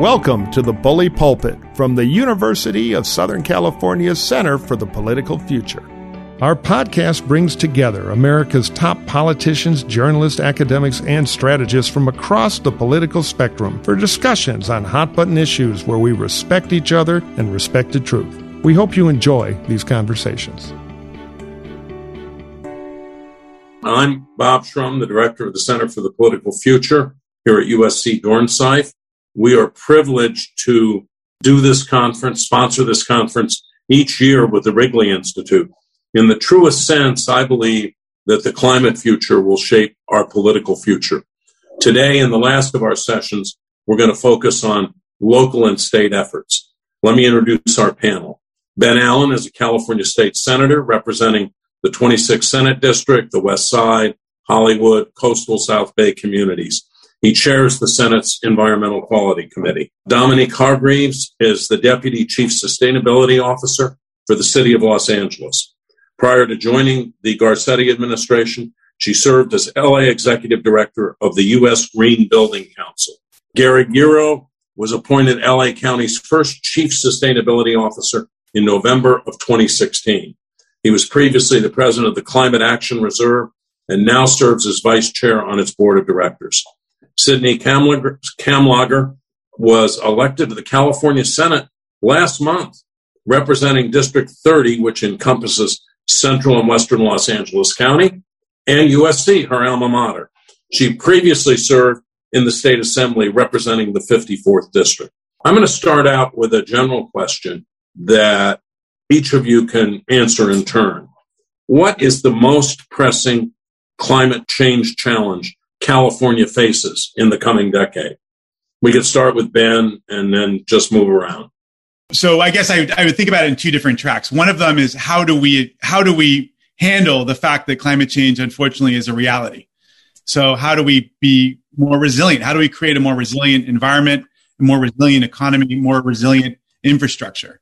Welcome to the Bully Pulpit from the University of Southern California's Center for the Political Future. Our podcast brings together America's top politicians, journalists, academics, and strategists from across the political spectrum for discussions on hot button issues where we respect each other and respect the truth. We hope you enjoy these conversations. I'm Bob Shrum, the director of the Center for the Political Future here at USC Dornsife we are privileged to do this conference, sponsor this conference each year with the Wrigley Institute. In the truest sense, I believe that the climate future will shape our political future. Today, in the last of our sessions, we're going to focus on local and state efforts. Let me introduce our panel. Ben Allen is a California state senator representing the 26th Senate District, the West Side, Hollywood, coastal South Bay communities. He chairs the Senate's Environmental Quality Committee. Dominique Hargreaves is the Deputy Chief Sustainability Officer for the City of Los Angeles. Prior to joining the Garcetti administration, she served as LA Executive Director of the U.S. Green Building Council. Gary Gero was appointed LA County's first Chief Sustainability Officer in November of 2016. He was previously the president of the Climate Action Reserve and now serves as vice chair on its board of directors. Sydney Kamlager was elected to the California Senate last month, representing District 30, which encompasses central and western Los Angeles County, and USC, her alma mater. She previously served in the state assembly representing the 54th district. I'm going to start out with a general question that each of you can answer in turn. What is the most pressing climate change challenge California faces in the coming decade? We could start with Ben and then just move around. So I guess I I would think about it in two different tracks. One of them is how do we how do we handle the fact that climate change unfortunately is a reality? So how do we be more resilient? How do we create a more resilient environment, a more resilient economy, more resilient infrastructure?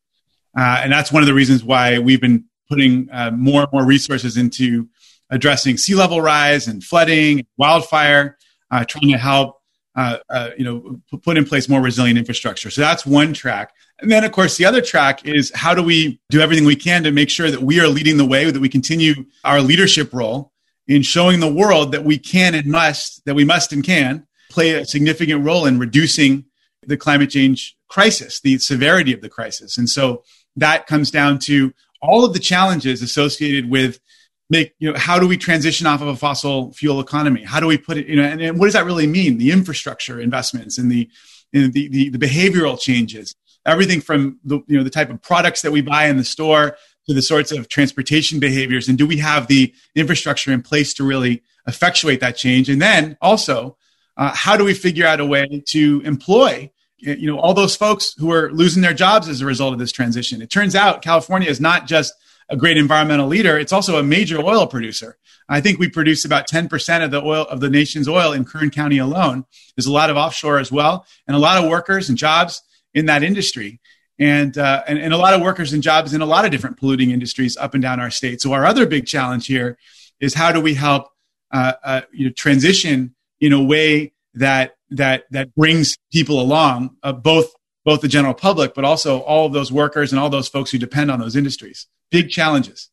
Uh, and that's one of the reasons why we've been putting uh, more and more resources into addressing sea level rise and flooding, wildfire, uh, trying to help uh, uh, you know put in place more resilient infrastructure. So that's one track. And then, of course, the other track is how do we do everything we can to make sure that we are leading the way, that we continue our leadership role in showing the world that we can and must, that we must and can play a significant role in reducing the climate change crisis, the severity of the crisis. And so that comes down to all of the challenges associated with make you know how do we transition off of a fossil fuel economy? How do we put it you know and, and what does that really mean? The infrastructure investments and the the, the, the behavioral changes. Everything from the you know the type of products that we buy in the store to the sorts of transportation behaviors. And do we have the infrastructure in place to really effectuate that change? And then also uh, how do we figure out a way to employ you know all those folks who are losing their jobs as a result of this transition? It turns out california is not just a great environmental leader, it's also a major oil producer. I think we produce about 10% of the oil of the nation's oil in Kern County alone. There's a lot of offshore as well, and a lot of workers and jobs in that industry. And, uh, and, and a lot of workers and jobs in a lot of different polluting industries up and down our state. So our other big challenge here is how do we help uh, uh, you know, transition in a way that that that brings people along, uh, both both the general public, but also all of those workers and all those folks who depend on those industries big challenges.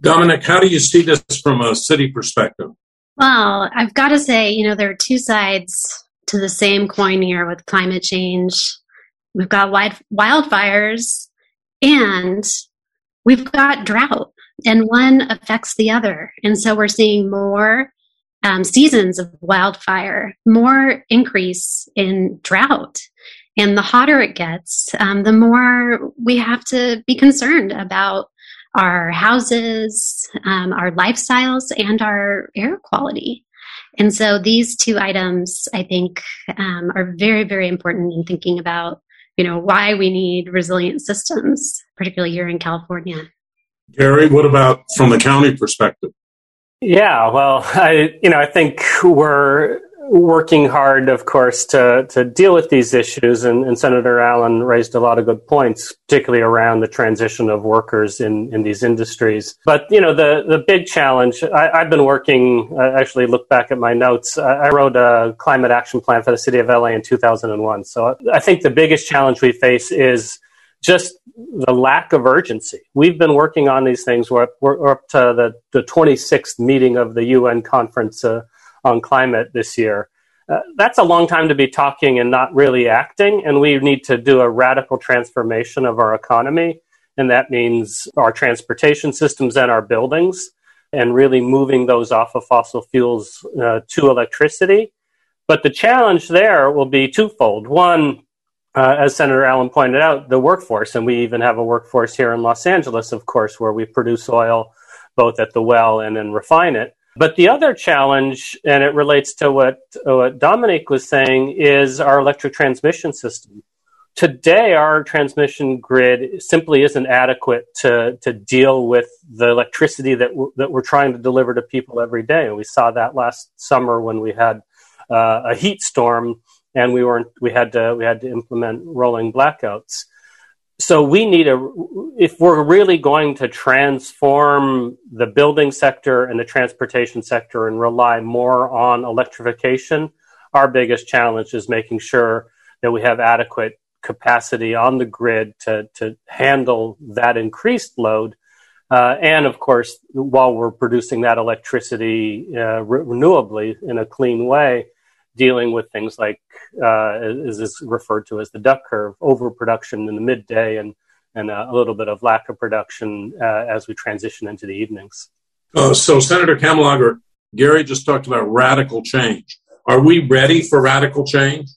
Dominic, how do you see this from a city perspective? Well, I've got to say, you know, there are two sides to the same coin here with climate change. We've got wild, wildfires and we've got drought, and one affects the other. And so we're seeing more um, seasons of wildfire, more increase in drought. And the hotter it gets, um, the more we have to be concerned about our houses, um, our lifestyles, and our air quality. And so these two items, I think, um, are very, very important in thinking about, you know, why we need resilient systems, particularly here in California. Gary, what about from the county perspective? Yeah, well, I, you know, I think we're working hard, of course, to, to deal with these issues. And, and, Senator Allen raised a lot of good points, particularly around the transition of workers in, in these industries. But, you know, the, the big challenge, I, have been working, I actually look back at my notes. I, I wrote a climate action plan for the city of LA in 2001. So I think the biggest challenge we face is just the lack of urgency. We've been working on these things. We're, we're up to the, the 26th meeting of the UN conference uh, on climate this year. Uh, that's a long time to be talking and not really acting. And we need to do a radical transformation of our economy. And that means our transportation systems and our buildings and really moving those off of fossil fuels uh, to electricity. But the challenge there will be twofold. One, uh, as Senator Allen pointed out, the workforce, and we even have a workforce here in Los Angeles, of course, where we produce oil both at the well and then refine it. But the other challenge, and it relates to what, what Dominique was saying, is our electric transmission system. Today, our transmission grid simply isn't adequate to, to deal with the electricity that, w- that we're trying to deliver to people every day. And we saw that last summer when we had uh, a heat storm and we weren't we had to we had to implement rolling blackouts so we need a if we're really going to transform the building sector and the transportation sector and rely more on electrification our biggest challenge is making sure that we have adequate capacity on the grid to, to handle that increased load. Uh, and of course while we're producing that electricity uh, re- renewably in a clean way dealing with things like uh, is, is referred to as the duck curve, overproduction in the midday and and uh, a little bit of lack of production uh, as we transition into the evenings. Uh, so, Senator Kamlager, Gary just talked about radical change. Are we ready for radical change?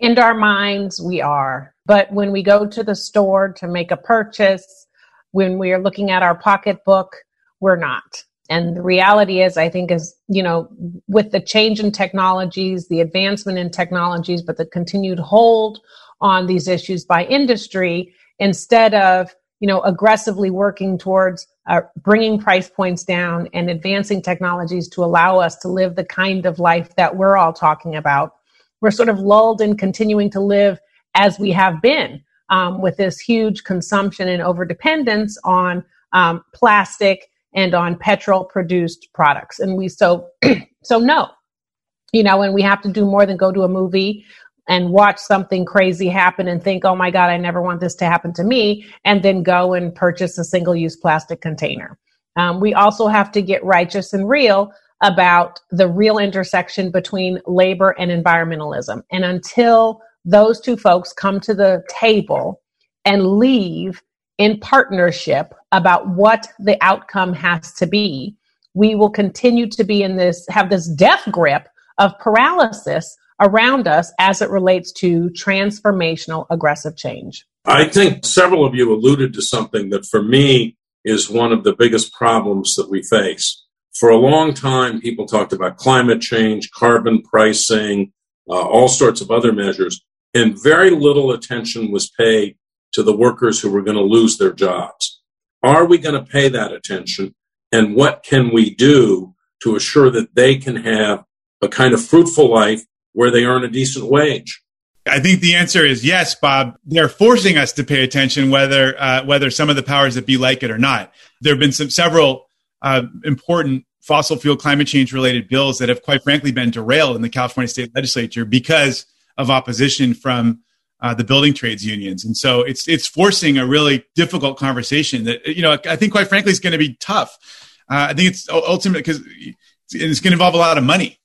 In our minds, we are. But when we go to the store to make a purchase, when we are looking at our pocketbook, we're not. And the reality is, I think, is, you know, with the change in technologies, the advancement in technologies, but the continued hold on these issues by industry, instead of, you know, aggressively working towards uh, bringing price points down and advancing technologies to allow us to live the kind of life that we're all talking about, we're sort of lulled in continuing to live as we have been um, with this huge consumption and overdependence on um, plastic and on petrol produced products. And we so so no. You know, and we have to do more than go to a movie and watch something crazy happen and think, oh my God, I never want this to happen to me, and then go and purchase a single use plastic container. Um, we also have to get righteous and real about the real intersection between labor and environmentalism. And until those two folks come to the table and leave in partnership about what the outcome has to be, we will continue to be in this, have this death grip of paralysis around us as it relates to transformational aggressive change. I think several of you alluded to something that for me is one of the biggest problems that we face. For a long time, people talked about climate change, carbon pricing, uh, all sorts of other measures, and very little attention was paid to the workers who were going to lose their jobs. Are we going to pay that attention? And what can we do to assure that they can have a kind of fruitful life where they earn a decent wage? I think the answer is yes, Bob. They're forcing us to pay attention, whether uh, whether some of the powers that be like it or not. There have been some several uh, important fossil fuel climate change related bills that have, quite frankly, been derailed in the California State Legislature because of opposition from uh, the building trades unions, and so it's it's forcing a really difficult conversation that you know I think quite frankly is going to be tough. Uh, I think it's ultimate because it's going to involve a lot of money.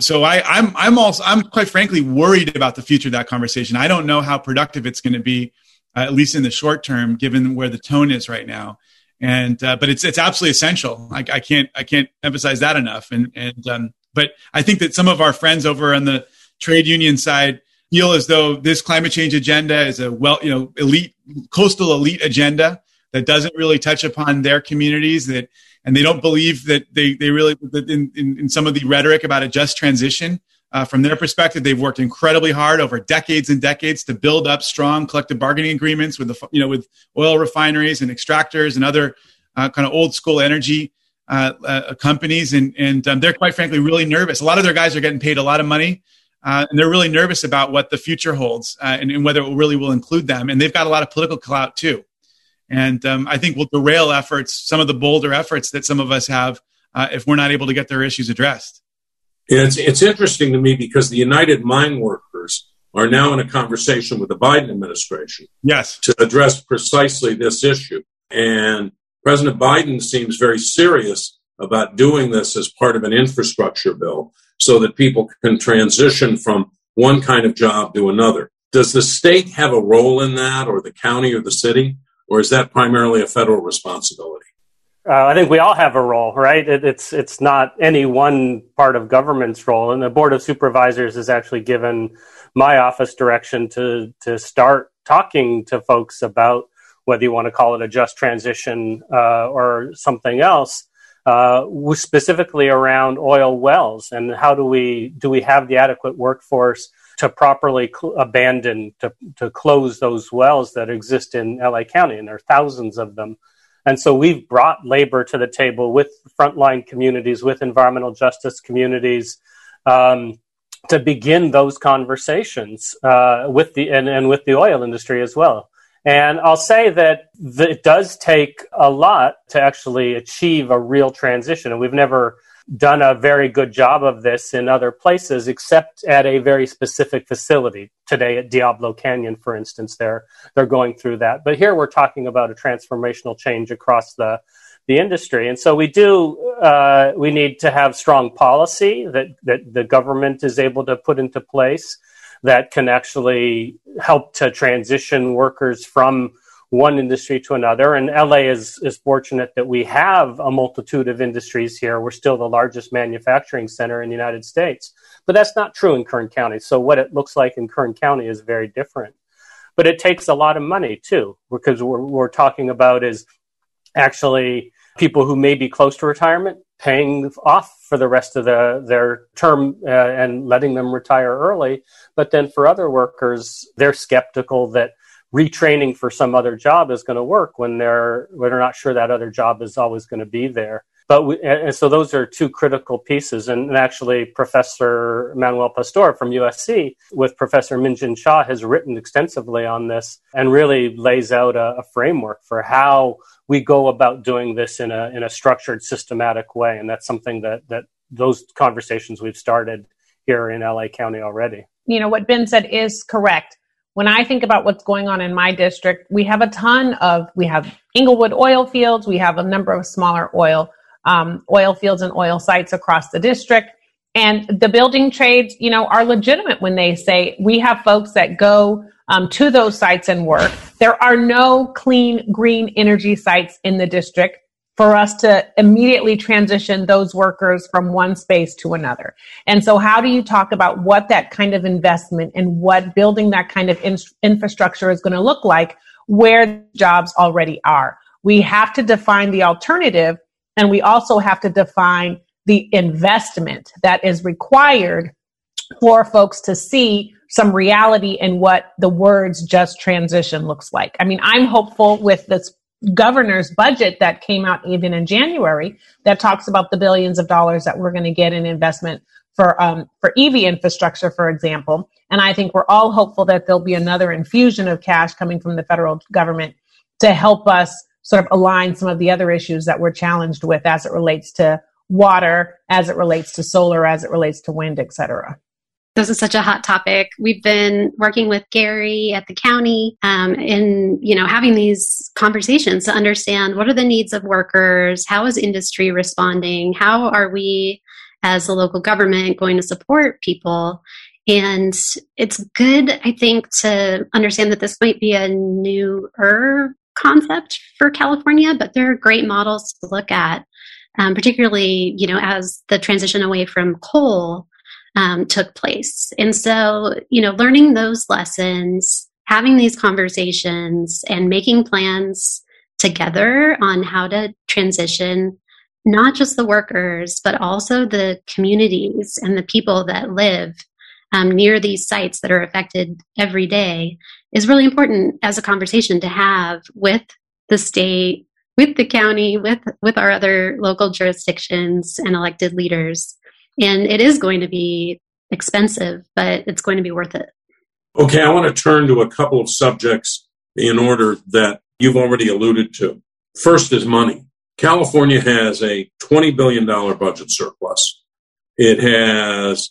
So I, I'm I'm also I'm quite frankly worried about the future of that conversation. I don't know how productive it's going to be, uh, at least in the short term, given where the tone is right now. And uh, but it's it's absolutely essential. I, I, can't I can't emphasize that enough. And and um, but I think that some of our friends over on the trade union side feel as though this climate change agenda is a well, you know, elite coastal elite agenda that doesn't really touch upon their communities that and they don't believe that they, they really in, in, in some of the rhetoric about a just transition uh, from their perspective they've worked incredibly hard over decades and decades to build up strong collective bargaining agreements with the you know with oil refineries and extractors and other uh, kind of old school energy uh, uh, companies, and and um, they're quite frankly really nervous. A lot of their guys are getting paid a lot of money, uh, and they're really nervous about what the future holds uh, and, and, whether it really will include them. And they've got a lot of political clout too, and um, I think will derail efforts, some of the bolder efforts that some of us have, uh, if we're not able to get their issues addressed. It's it's interesting to me because the United Mine Workers are now in a conversation with the Biden administration. Yes, to address precisely this issue, and President Biden seems very serious about doing this as part of an infrastructure bill so that people can transition from one kind of job to another. Does the state have a role in that, or the county or the city, or is that primarily a federal responsibility? Uh, I think we all have a role, right? It, it's it's not any one part of government's role, and the board of supervisors has actually given my office direction to to start talking to folks about whether you want to call it a just transition uh, or something else, uh, specifically around oil wells and how do we do we have the adequate workforce to properly cl- abandon to, to close those wells that exist in LA County, and there are thousands of them. And so we've brought labor to the table with frontline communities, with environmental justice communities, um, to begin those conversations uh, with the and, and with the oil industry as well. And I'll say that it does take a lot to actually achieve a real transition. And we've never done a very good job of this in other places, except at a very specific facility. Today at Diablo Canyon, for instance, they're, they're going through that. But here we're talking about a transformational change across the, the industry. And so we do, uh, we need to have strong policy that, that the government is able to put into place that can actually help to transition workers from one industry to another. And LA is, is fortunate that we have a multitude of industries here. We're still the largest manufacturing center in the United States. But that's not true in Kern County. So what it looks like in Kern County is very different. But it takes a lot of money too, because what we're talking about is actually people who may be close to retirement paying off for the rest of the, their term uh, and letting them retire early. But then for other workers, they're skeptical that retraining for some other job is going to work when they're when they're not sure that other job is always going to be there. But we, and so those are two critical pieces. And actually, Professor Manuel Pastor from USC with Professor Minjin Shah has written extensively on this and really lays out a, a framework for how we go about doing this in a in a structured, systematic way. And that's something that that those conversations we've started here in LA County already. You know what Ben said is correct. When I think about what's going on in my district, we have a ton of we have Inglewood oil fields, we have a number of smaller oil um, oil fields and oil sites across the district. And the building trades, you know, are legitimate when they say we have folks that go um, to those sites and work. There are no clean green energy sites in the district for us to immediately transition those workers from one space to another. And so how do you talk about what that kind of investment and what building that kind of in- infrastructure is going to look like where jobs already are? We have to define the alternative and we also have to define the investment that is required for folks to see some reality in what the words just transition looks like. I mean, I'm hopeful with this governor's budget that came out even in January that talks about the billions of dollars that we're going to get in investment for um, for EV infrastructure, for example. And I think we're all hopeful that there'll be another infusion of cash coming from the federal government to help us sort of align some of the other issues that we're challenged with as it relates to water, as it relates to solar, as it relates to wind, et cetera. This is such a hot topic. We've been working with Gary at the county um, in, you know, having these conversations to understand what are the needs of workers, how is industry responding, how are we as a local government going to support people and it's good, I think, to understand that this might be a newer concept for California, but there are great models to look at, um, particularly, you know, as the transition away from coal um, took place. And so, you know, learning those lessons, having these conversations, and making plans together on how to transition not just the workers, but also the communities and the people that live um, near these sites that are affected every day is really important as a conversation to have with the state, with the county, with with our other local jurisdictions and elected leaders. And it is going to be expensive, but it's going to be worth it. Okay, I want to turn to a couple of subjects in order that you've already alluded to. First is money. California has a $20 billion budget surplus. It has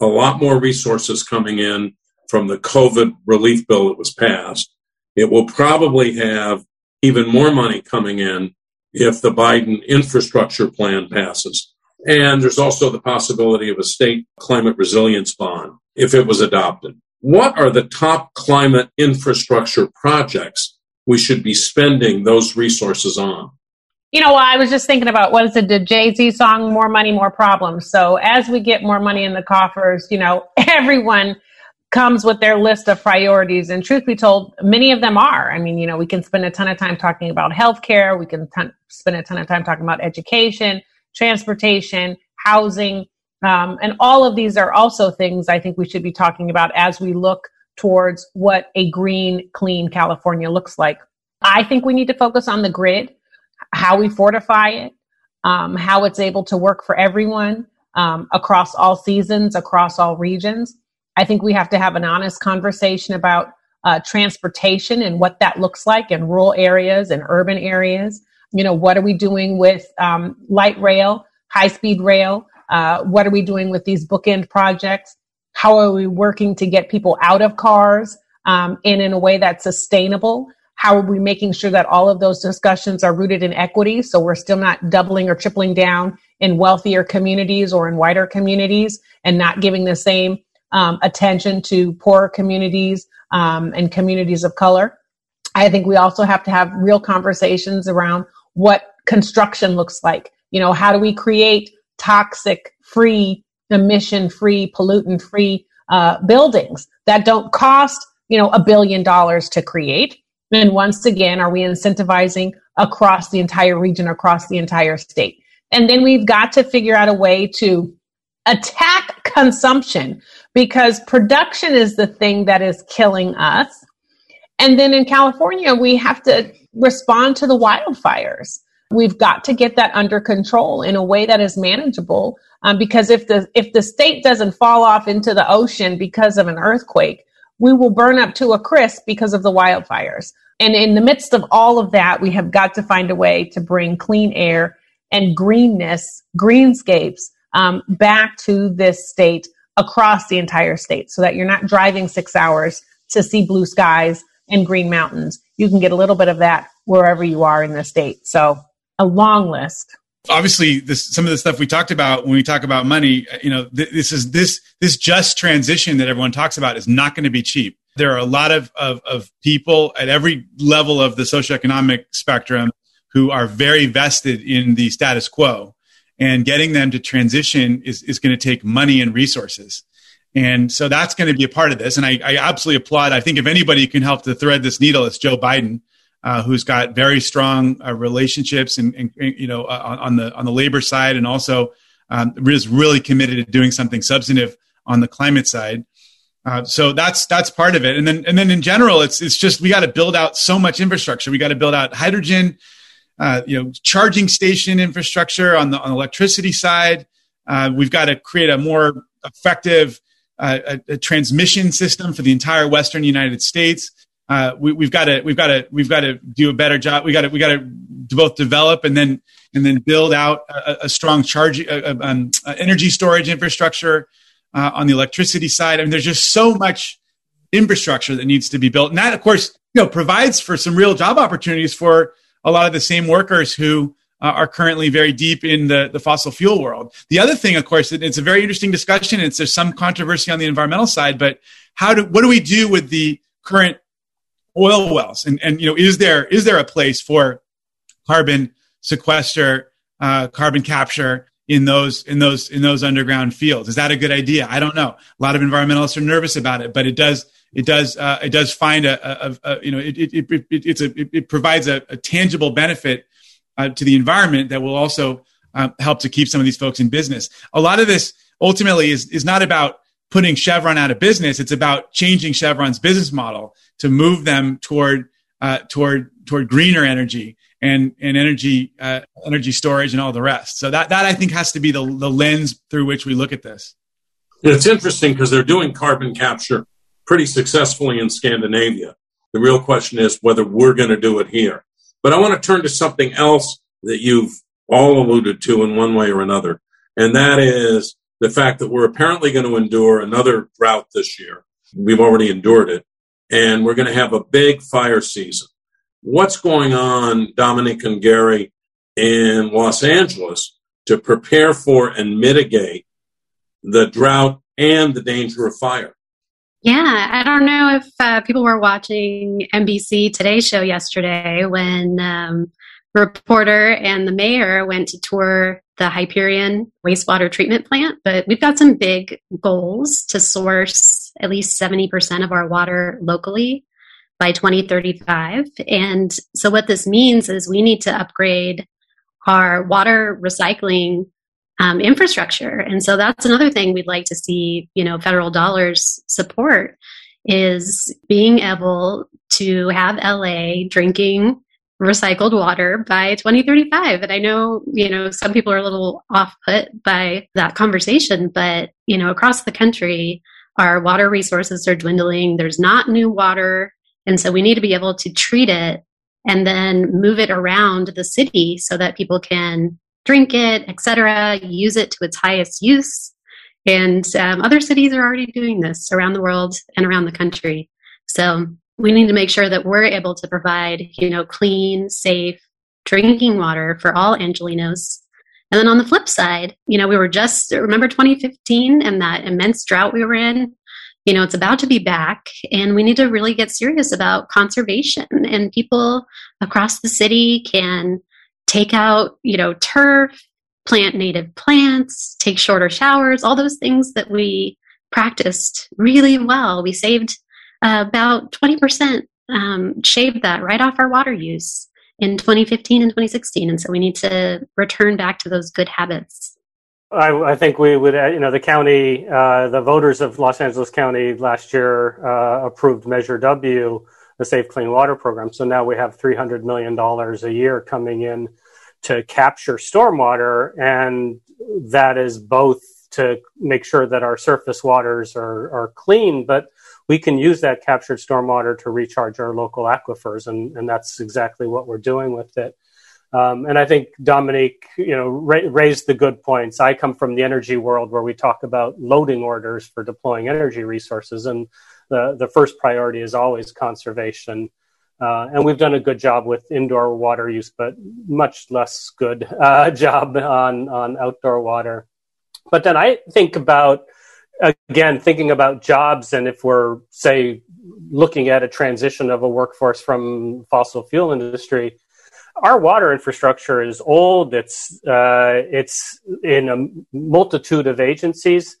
a lot more resources coming in from the COVID relief bill that was passed. It will probably have even more money coming in if the Biden infrastructure plan passes. And there's also the possibility of a state climate resilience bond if it was adopted. What are the top climate infrastructure projects we should be spending those resources on? You know, I was just thinking about what is it, the Jay Z song, More Money, More Problems. So as we get more money in the coffers, you know, everyone comes with their list of priorities. And truth be told, many of them are. I mean, you know, we can spend a ton of time talking about healthcare. We can ton- spend a ton of time talking about education, transportation, housing. Um, and all of these are also things I think we should be talking about as we look towards what a green, clean California looks like. I think we need to focus on the grid, how we fortify it, um, how it's able to work for everyone um, across all seasons, across all regions. I think we have to have an honest conversation about uh, transportation and what that looks like in rural areas and urban areas. You know, what are we doing with um, light rail, high speed rail? Uh, what are we doing with these bookend projects? How are we working to get people out of cars um, and in a way that's sustainable? How are we making sure that all of those discussions are rooted in equity? So we're still not doubling or tripling down in wealthier communities or in whiter communities and not giving the same um, attention to poorer communities um, and communities of color. I think we also have to have real conversations around what construction looks like. You know, how do we create toxic free, emission free, pollutant free uh, buildings that don't cost, you know, a billion dollars to create? And once again, are we incentivizing across the entire region, across the entire state? And then we've got to figure out a way to attack consumption because production is the thing that is killing us. And then in California, we have to respond to the wildfires. We've got to get that under control in a way that is manageable. Um, because if the if the state doesn't fall off into the ocean because of an earthquake, we will burn up to a crisp because of the wildfires. And in the midst of all of that, we have got to find a way to bring clean air and greenness, greenscapes um, back to this state across the entire state so that you're not driving six hours to see blue skies and green mountains. You can get a little bit of that wherever you are in the state. So a long list. Obviously, this, some of the stuff we talked about when we talk about money, you know, th- this is this this just transition that everyone talks about is not going to be cheap. There are a lot of, of, of people at every level of the socioeconomic spectrum who are very vested in the status quo and getting them to transition is, is going to take money and resources. And so that's going to be a part of this. And I, I absolutely applaud. I think if anybody can help to thread this needle, it's Joe Biden, uh, who's got very strong uh, relationships and, and, you know uh, on the on the labor side, and also um, is really committed to doing something substantive on the climate side. Uh, so that's that's part of it. And then and then in general, it's it's just we got to build out so much infrastructure. We got to build out hydrogen uh, you know, charging station infrastructure on the on electricity side. Uh, we've got to create a more effective a, a transmission system for the entire Western United States. Uh, we, have got to we've got to we've got to do a better job. We got to we got to both develop and then and then build out a, a strong charge um, energy storage infrastructure uh, on the electricity side. I mean, there's just so much infrastructure that needs to be built, and that, of course, you know, provides for some real job opportunities for a lot of the same workers who uh, are currently very deep in the, the fossil fuel world. The other thing, of course, it's a very interesting discussion. It's there's some controversy on the environmental side, but how do what do we do with the current oil wells? And and you know, is there is there a place for carbon sequester, uh, carbon capture in those in those in those underground fields? Is that a good idea? I don't know. A lot of environmentalists are nervous about it, but it does it does uh, it does find a, a, a you know it, it, it, it's a it, provides a, a, tangible benefit uh, to the environment that will also uh, help to keep some of these folks in business. A lot of this ultimately is is not about putting Chevron out of business. It's about changing Chevron's business model to move them toward uh, toward toward greener energy and and energy uh, energy storage and all the rest. So that that I think has to be the the lens through which we look at this. It's interesting because they're doing carbon capture pretty successfully in Scandinavia. The real question is whether we're going to do it here. But I want to turn to something else that you've all alluded to in one way or another, and that is the fact that we're apparently going to endure another drought this year. We've already endured it, and we're going to have a big fire season. What's going on, Dominic and Gary, in Los Angeles to prepare for and mitigate the drought and the danger of fire? Yeah, I don't know if uh, people were watching NBC Today Show yesterday when um, reporter and the mayor went to tour the Hyperion wastewater treatment plant, but we've got some big goals to source at least 70% of our water locally by 2035. And so what this means is we need to upgrade our water recycling um, infrastructure. And so that's another thing we'd like to see, you know, federal dollars support is being able to have LA drinking recycled water by 2035. And I know, you know, some people are a little off put by that conversation, but, you know, across the country, our water resources are dwindling. There's not new water. And so we need to be able to treat it and then move it around the city so that people can drink it, etc., use it to its highest use. And um, other cities are already doing this around the world and around the country. So we need to make sure that we're able to provide, you know, clean, safe drinking water for all Angelenos. And then on the flip side, you know, we were just remember 2015 and that immense drought we were in. You know, it's about to be back, and we need to really get serious about conservation. And people across the city can take out, you know, turf, plant native plants, take shorter showers, all those things that we practiced really well. We saved uh, about 20% um, shaved that right off our water use in 2015 and 2016. And so we need to return back to those good habits. I, I think we would, uh, you know, the county, uh, the voters of Los Angeles County last year uh, approved Measure W, the Safe Clean Water Program. So now we have $300 million a year coming in to capture stormwater. And that is both to make sure that our surface waters are, are clean, but we can use that captured stormwater to recharge our local aquifers, and, and that's exactly what we're doing with it. Um, and I think Dominique, you know, ra- raised the good points. I come from the energy world where we talk about loading orders for deploying energy resources, and the the first priority is always conservation. Uh, and we've done a good job with indoor water use, but much less good uh, job on on outdoor water. But then I think about again, thinking about jobs, and if we're, say, looking at a transition of a workforce from fossil fuel industry, our water infrastructure is old. It's uh, it's in a multitude of agencies.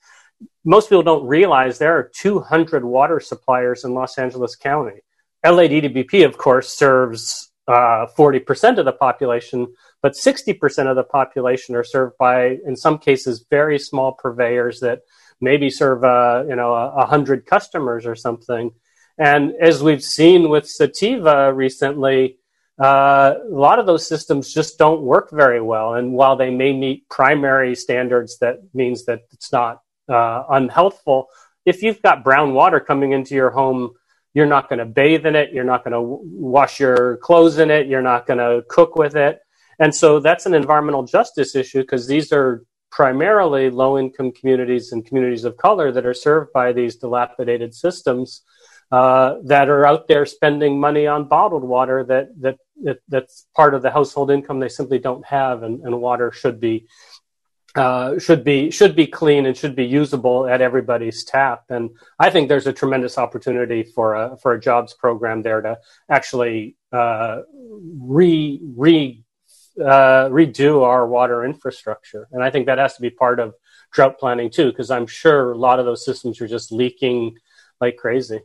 Most people don't realize there are 200 water suppliers in Los Angeles County. LADWP, of course, serves uh, 40% of the population, but 60% of the population are served by, in some cases, very small purveyors that maybe serve uh, you know a, hundred customers or something. And as we've seen with Sativa recently, uh, a lot of those systems just don't work very well. And while they may meet primary standards, that means that it's not uh, unhealthful. If you've got brown water coming into your home, you're not going to bathe in it. You're not going to wash your clothes in it. You're not going to cook with it. And so that's an environmental justice issue because these are primarily low income communities and communities of color that are served by these dilapidated systems uh, that are out there spending money on bottled water that, that, that that's part of the household income they simply don't have and, and water should be uh, should be should be clean and should be usable at everybody's tap. And I think there's a tremendous opportunity for a for a jobs program there to actually uh, re re uh, redo our water infrastructure. And I think that has to be part of drought planning too, because I'm sure a lot of those systems are just leaking like crazy.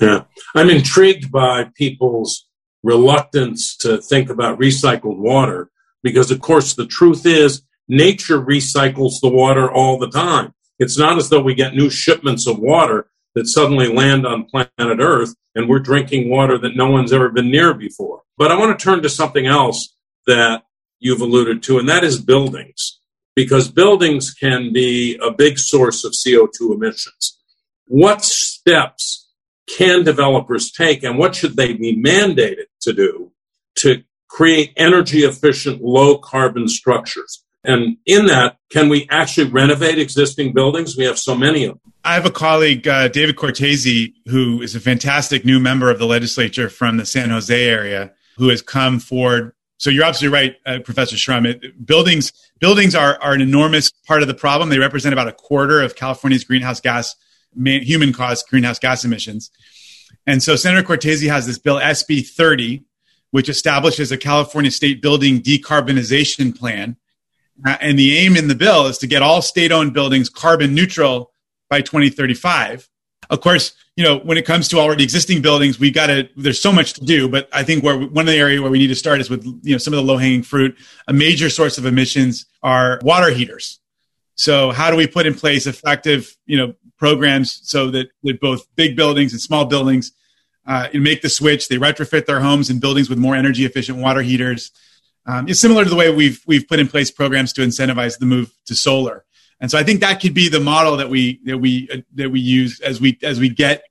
Yeah. I'm intrigued by people's reluctance to think about recycled water because, of course, the truth is nature recycles the water all the time. It's not as though we get new shipments of water that suddenly land on planet Earth and we're drinking water that no one's ever been near before. But I want to turn to something else that you've alluded to, and that is buildings, because buildings can be a big source of CO2 emissions. What steps can developers take and what should they be mandated to do to create energy efficient, low carbon structures? And in that, can we actually renovate existing buildings? We have so many of them. I have a colleague, uh, David Cortese, who is a fantastic new member of the legislature from the San Jose area, who has come forward. So you're absolutely right, uh, Professor Shrum. It, buildings buildings are, are an enormous part of the problem. They represent about a quarter of California's greenhouse gas, human caused greenhouse gas emissions. And so Senator Cortese has this bill, SB 30, which establishes a California state building decarbonization plan uh, and the aim in the bill is to get all state owned buildings carbon neutral by 2035. Of course, you know, when it comes to already existing buildings, we got to, there's so much to do, but I think where one of the areas where we need to start is with, you know, some of the low hanging fruit. A major source of emissions are water heaters. So how do we put in place effective, you know, programs so that, that both big buildings and small buildings uh, make the switch, they retrofit their homes and buildings with more energy efficient water heaters um, it's similar to the way we've we've put in place programs to incentivize the move to solar. And so I think that could be the model that we that we uh, that we use as we as we get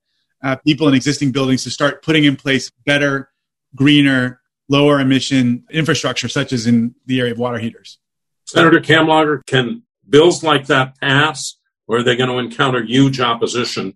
uh, people in existing buildings to start putting in place better, greener, lower emission infrastructure, such as in the area of water heaters. Senator Kamlager, can bills like that pass, or are they going to encounter huge opposition?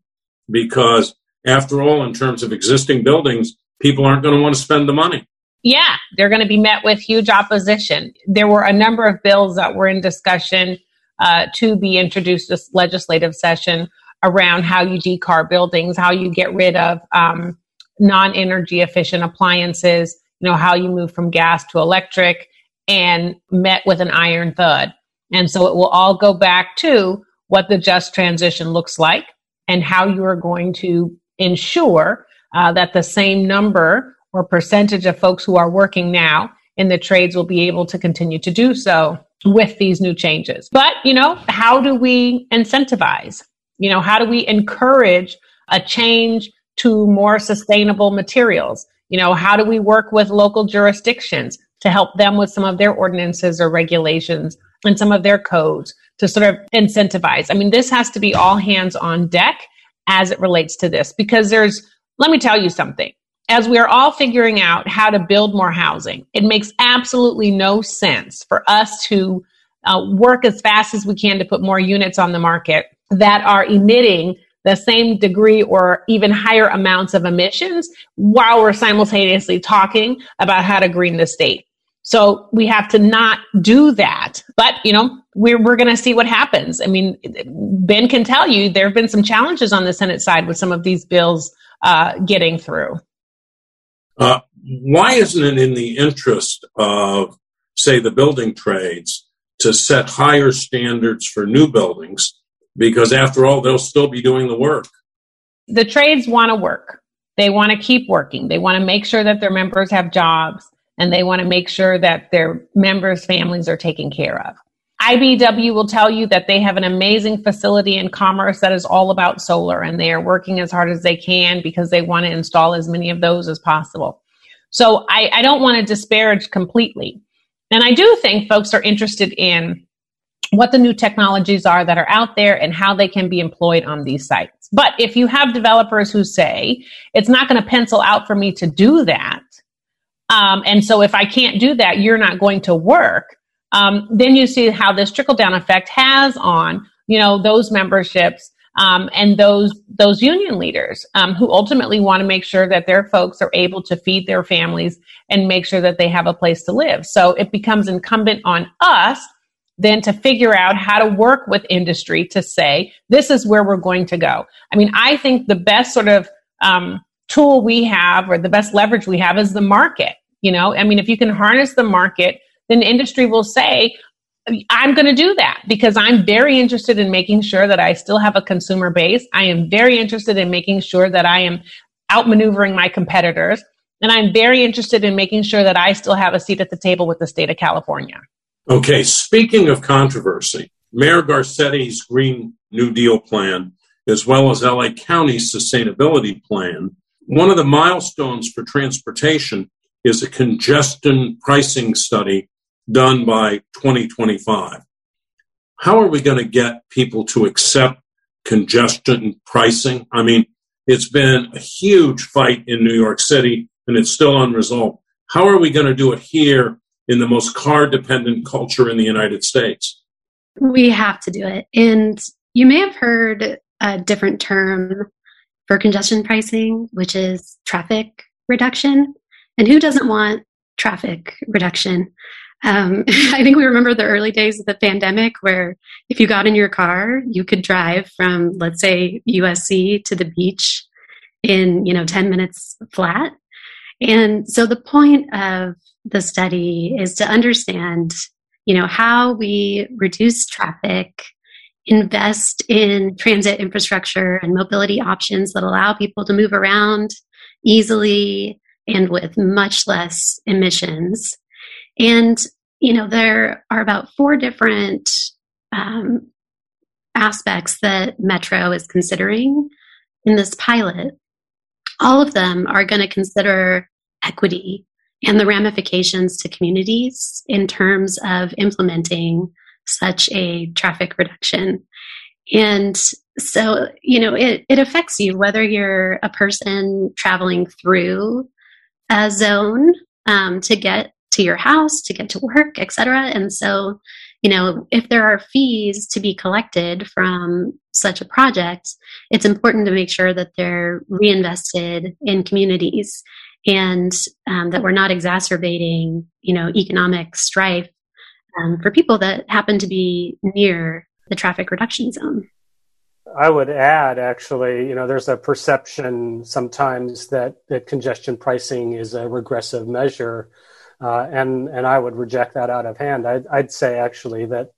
Because after all, in terms of existing buildings, people aren't going to want to spend the money yeah, they're going to be met with huge opposition. There were a number of bills that were in discussion uh, to be introduced this legislative session around how you decar buildings, how you get rid of um, non-energy efficient appliances, you know, how you move from gas to electric, and met with an iron thud. And so it will all go back to what the just transition looks like and how you are going to ensure uh, that the same number or percentage of folks who are working now in the trades will be able to continue to do so with these new changes. But, you know, how do we incentivize? You know, how do we encourage a change to more sustainable materials? You know, how do we work with local jurisdictions to help them with some of their ordinances or regulations and some of their codes to sort of incentivize? I mean, this has to be all hands on deck as it relates to this because there's, let me tell you something as we're all figuring out how to build more housing, it makes absolutely no sense for us to uh, work as fast as we can to put more units on the market that are emitting the same degree or even higher amounts of emissions while we're simultaneously talking about how to green the state. So we have to not do that. But, you know, we're, we're going to see what happens. I mean, Ben can tell you there have been some challenges on the Senate side with some of these bills uh, getting through. Uh, why isn't it in the interest of, say, the building trades to set higher standards for new buildings? Because after all, they'll still be doing the work. The trades want to work. They want to keep working. They want to make sure that their members have jobs and they want to make sure that their members' families are taken care of. IBEW will tell you that they have an amazing facility in commerce that is all about solar and they are working as hard as they can because they want to install as many of those as possible. So I, I don't want to disparage completely. And I do think folks are interested in what the new technologies are that are out there and how they can be employed on these sites. But if you have developers who say, it's not going to pencil out for me to do that, um, and so if I can't do that, you're not going to work, um, then you see how this trickle down effect has on you know those memberships um, and those those union leaders um, who ultimately want to make sure that their folks are able to feed their families and make sure that they have a place to live. So it becomes incumbent on us then to figure out how to work with industry to say this is where we're going to go. I mean, I think the best sort of um, tool we have or the best leverage we have is the market. You know, I mean, if you can harness the market then industry will say, I'm going to do that because I'm very interested in making sure that I still have a consumer base. I am very interested in making sure that I am outmaneuvering my competitors. And I'm very interested in making sure that I still have a seat at the table with the state of California. Okay, speaking of controversy, Mayor Garcetti's Green New Deal plan as well as LA County's sustainability plan. One of the milestones for transportation is a congestion pricing study done by 2025. How are we going to get people to accept congestion pricing? I mean, it's been a huge fight in New York City and it's still unresolved. How are we going to do it here in the most car dependent culture in the United States? We have to do it. And you may have heard a different term for congestion pricing, which is traffic reduction. And who doesn't want traffic reduction? Um, I think we remember the early days of the pandemic where if you got in your car, you could drive from, let's say, USC to the beach in, you know, 10 minutes flat. And so the point of the study is to understand, you know, how we reduce traffic, invest in transit infrastructure and mobility options that allow people to move around easily and with much less emissions. And, you know, there are about four different um, aspects that Metro is considering in this pilot. All of them are going to consider equity and the ramifications to communities in terms of implementing such a traffic reduction. And so, you know, it, it affects you whether you're a person traveling through a zone um, to get to your house, to get to work, etc. And so, you know, if there are fees to be collected from such a project, it's important to make sure that they're reinvested in communities and um, that we're not exacerbating, you know, economic strife um, for people that happen to be near the traffic reduction zone. I would add, actually, you know, there's a perception sometimes that, that congestion pricing is a regressive measure, uh, and and I would reject that out of hand. I'd, I'd say actually that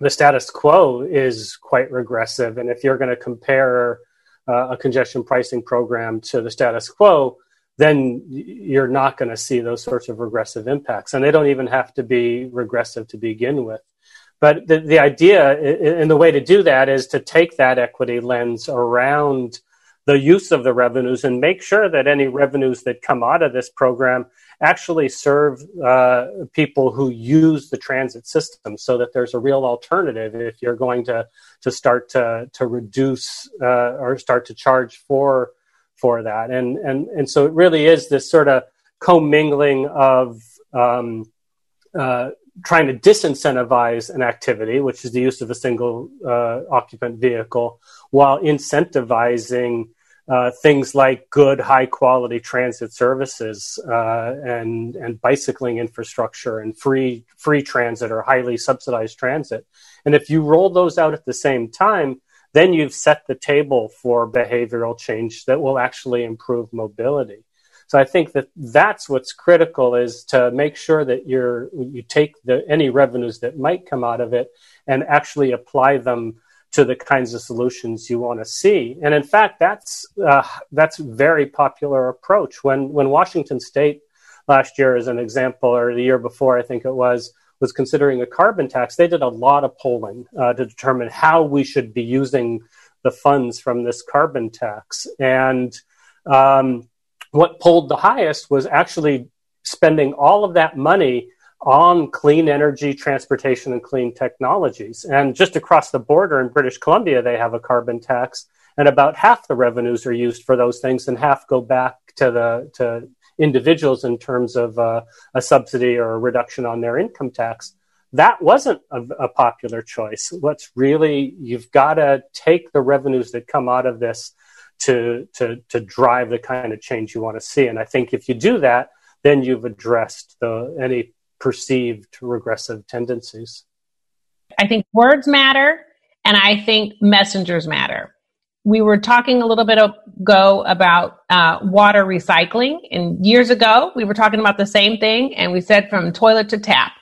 the status quo is quite regressive, and if you're going to compare uh, a congestion pricing program to the status quo, then you're not going to see those sorts of regressive impacts. And they don't even have to be regressive to begin with. But the, the idea and the way to do that is to take that equity lens around the use of the revenues and make sure that any revenues that come out of this program actually serve uh, people who use the transit system so that there's a real alternative if you're going to, to start to, to reduce uh, or start to charge for for that. And and and so it really is this sort of commingling of um, uh, trying to disincentivize an activity, which is the use of a single uh, occupant vehicle, while incentivizing uh, things like good, high quality transit services uh, and and bicycling infrastructure and free free transit or highly subsidized transit. And if you roll those out at the same time, then you've set the table for behavioral change that will actually improve mobility. So I think that that's what's critical is to make sure that you're you take the any revenues that might come out of it and actually apply them to the kinds of solutions you want to see. And in fact, that's uh, that's very popular approach. When when Washington State last year, as an example, or the year before, I think it was was considering a carbon tax, they did a lot of polling uh, to determine how we should be using the funds from this carbon tax. And um, what polled the highest was actually spending all of that money on clean energy, transportation, and clean technologies. And just across the border in British Columbia, they have a carbon tax, and about half the revenues are used for those things, and half go back to the to individuals in terms of uh, a subsidy or a reduction on their income tax. That wasn't a, a popular choice. What's really, you've got to take the revenues that come out of this to, to, to drive the kind of change you want to see. And I think if you do that, then you've addressed the, any perceived regressive tendencies. I think words matter, and I think messengers matter we were talking a little bit ago about uh, water recycling, and years ago we were talking about the same thing, and we said from toilet to tap,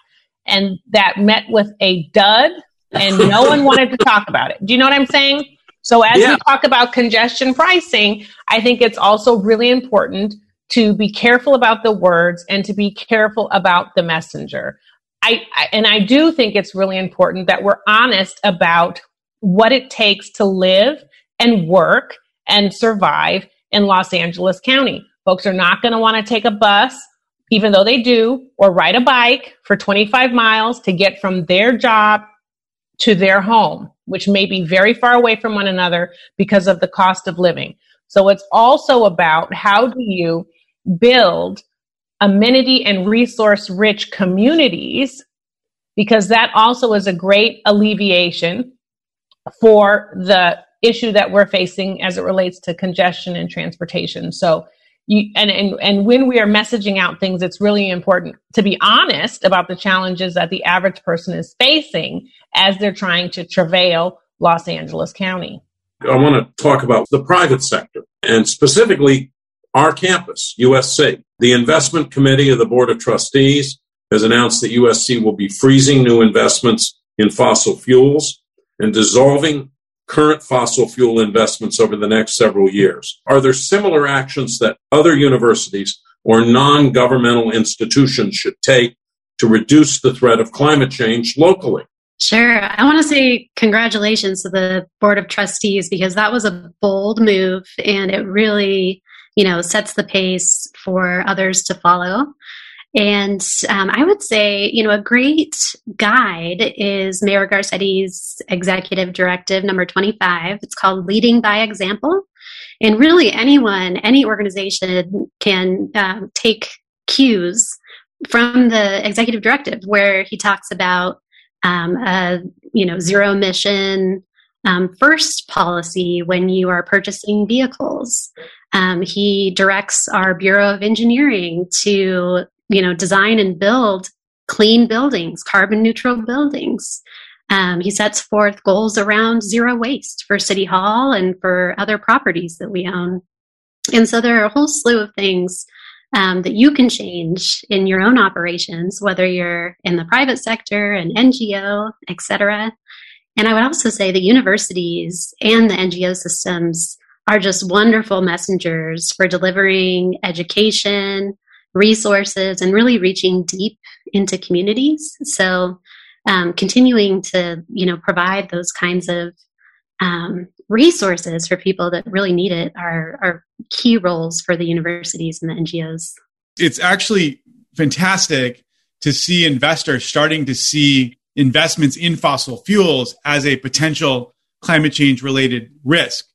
and that met with a dud, and no one wanted to talk about it. Do you know what I'm saying? So as yeah. we talk about congestion pricing, I think it's also really important to be careful about the words and to be careful about the messenger. I, I and I do think it's really important that we're honest about what it takes to live and work and survive in Los Angeles County. Folks are not going to want to take a bus, even though they do, or ride a bike for 25 miles to get from their job to their home, which may be very far away from one another because of the cost of living. So it's also about how do you build amenity and resource rich communities because that also is a great alleviation for the issue that we're facing as it relates to congestion and transportation. So you, and, and, and when we are messaging out things, it's really important to be honest about the challenges that the average person is facing as they're trying to travail Los Angeles County. I want to talk about the private sector and specifically our campus, USC. The investment committee of the Board of Trustees has announced that USC will be freezing new investments in fossil fuels and dissolving current fossil fuel investments over the next several years. Are there similar actions that other universities or non governmental institutions should take to reduce the threat of climate change locally? Sure. I want to say congratulations to the Board of Trustees because that was a bold move and it really, you know, sets the pace for others to follow. And um, I would say, you know, a great guide is Mayor Garcetti's executive directive number 25. It's called Leading by Example. And really, anyone, any organization can um, take cues from the executive directive where he talks about um, a, you know, zero emission um, first policy when you are purchasing vehicles. Um, he directs our Bureau of Engineering to you know, design and build clean buildings, carbon neutral buildings. Um, he sets forth goals around zero waste for City Hall and for other properties that we own. And so there are a whole slew of things um, that you can change in your own operations, whether you're in the private sector, an NGO, etc. And I would also say the universities and the NGO systems are just wonderful messengers for delivering education, resources and really reaching deep into communities. So, um, continuing to you know provide those kinds of um, resources for people that really need it are, are key roles for the universities and the NGOs. It's actually fantastic to see investors starting to see investments in fossil fuels as a potential climate change related risk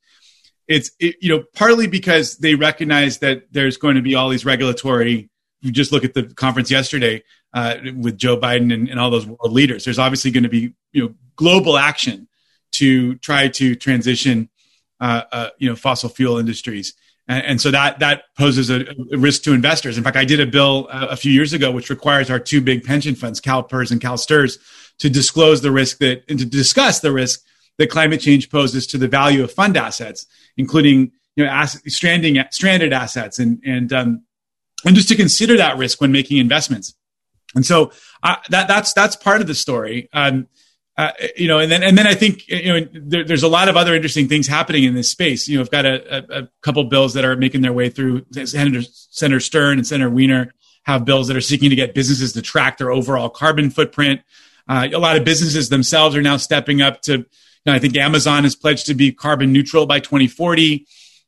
it's it, you know partly because they recognize that there's going to be all these regulatory you just look at the conference yesterday uh, with Joe Biden and, and, all those world leaders. There's obviously going to be you know global action to try to transition uh, uh, you know fossil fuel industries, and, and so that that poses a, risk to investors. In fact, I did a bill a, a few years ago which requires our two big pension funds, CalPERS and CalSTRS, to disclose the risk that and to discuss the risk that climate change poses to the value of fund assets, including you know asset, stranding stranded assets and and um, and just to consider that risk when making investments. And so uh, that that's that's part of the story. Um, uh, you know, and then and then I think you know there, there's a lot of other interesting things happening in this space. You know, I've got a, a, a couple bills that are making their way through. Senator, Senator Stern and Senator Wiener have bills that are seeking to get businesses to track their overall carbon footprint. Uh, a lot of businesses themselves are now stepping up to. You know, I think Amazon has pledged to be carbon neutral by 2040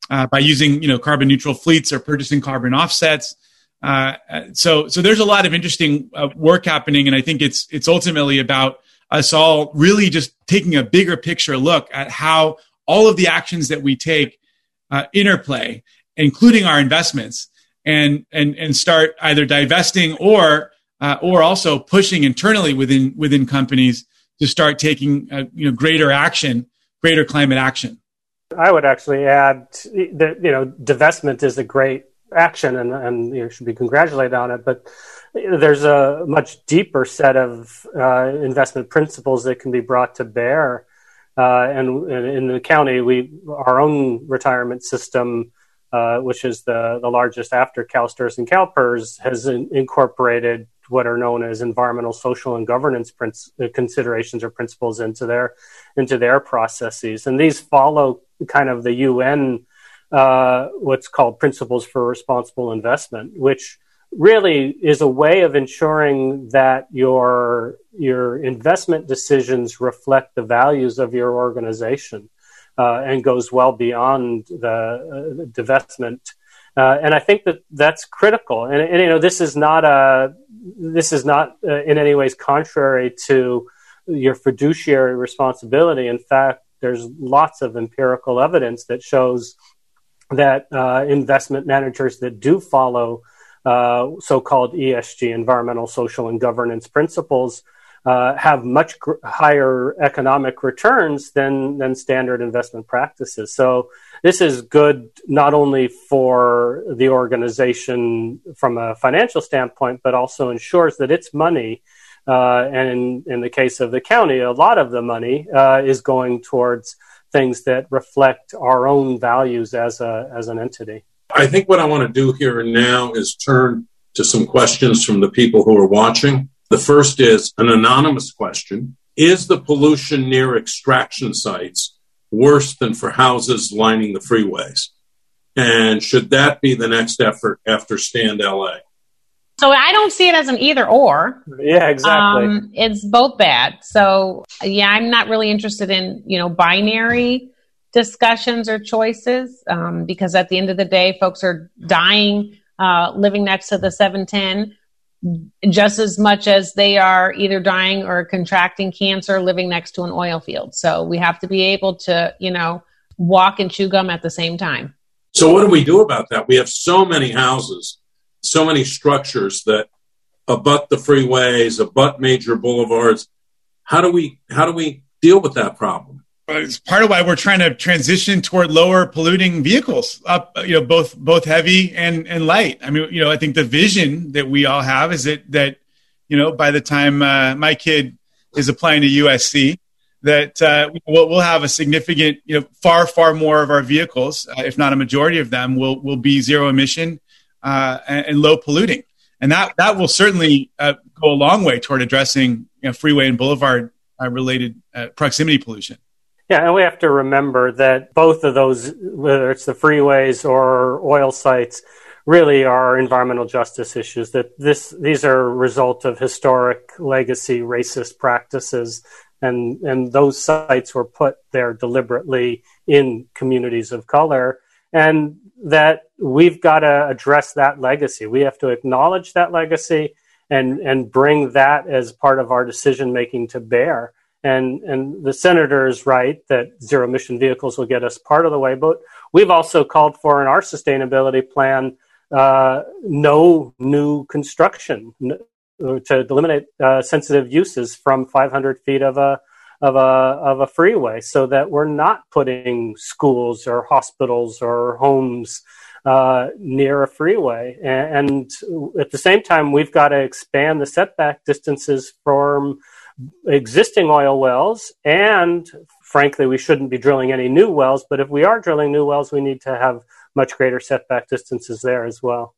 uh, by using you know carbon neutral fleets or purchasing carbon offsets. Uh, so so there's a lot of interesting uh, work happening, and I think it's it's ultimately about us all really just taking a bigger picture look at how all of the actions that we take uh, interplay, including our investments, and and and start either divesting or uh, or also pushing internally within within companies to start taking uh, you know greater action, greater climate action. I would actually add that you know divestment is a great action, and, and you should be congratulated on it. But there's a much deeper set of uh, investment principles that can be brought to bear. Uh, and, and, in the county, we our own retirement system, uh, which is the the largest after CalSTRS and CalPERS, has in, incorporated what are known as environmental, social, and governance considerations or principles into their into their processes. And these follow kind of the UN uh, what's called Principles for Responsible Investment, which really is a way of ensuring that your your investment decisions reflect the values of your organization. uh, and goes well beyond the uh, divestment. Uh, and I think that that's critical. And, and, you know, this is not a this is not uh, in any ways contrary to your fiduciary responsibility. In fact, there's lots of empirical evidence that shows that uh, investment managers that do follow uh, so-called ESG, environmental, social, and governance principles, uh, have much gr- higher economic returns than than standard investment practices. So this is good not only for the organization from a financial standpoint, but also ensures that its money. Uh, and in, in, the case of the county, a lot of the money uh, is going towards things that reflect our own values as a as an entity. I think what I want to do here and now is turn to some questions from the people who are watching. The first is an anonymous question Is the pollution near extraction sites worse than for houses lining the freeways? And should that be the next effort after Stand LA? So I don't see it as an either or. Yeah, exactly. Um, it's both bad. So yeah, I'm not really interested in you know binary discussions or choices um, because at the end of the day, folks are dying uh, living next to the 710 just as much as they are either dying or contracting cancer living next to an oil field. So we have to be able to, you know, walk and chew gum at the same time. So what do we do about that? We have so many houses, so many structures that abut the freeways, abut major boulevards. How do we how do we deal with that problem? It's part of why we're trying to transition toward lower polluting vehicles up you know both both heavy and and light. I mean you know i think the vision that we all have is that that you know by the time uh, my kid is applying to usc that uh, we'll, we'll have a significant you know far far more of our vehicles uh, if not a majority of them will will be zero emission uh, and, and, low polluting. And that that will certainly uh, go a long way toward addressing you know, freeway and boulevard uh, related proximity pollution yeah, and we have to remember that both of those, whether it's the freeways or oil sites, really are environmental justice issues. That this these are a result of historic legacy racist practices, and and those sites were put there deliberately in communities of color, and that we've got to address that legacy. We have to acknowledge that legacy and and bring that as part of our decision making to bear. And, and the senator is right that zero emission vehicles will get us part of the way. But we've also called for in our sustainability plan uh, no new construction to eliminate uh, sensitive uses from 500 feet of a of a of a freeway, so that we're not putting schools or hospitals or homes uh, near a freeway. And, and, at the same time, we've got to expand the setback distances from existing oil wells and frankly we shouldn't be drilling any new wells but if we are drilling new wells we need to have much greater setback distances there as well.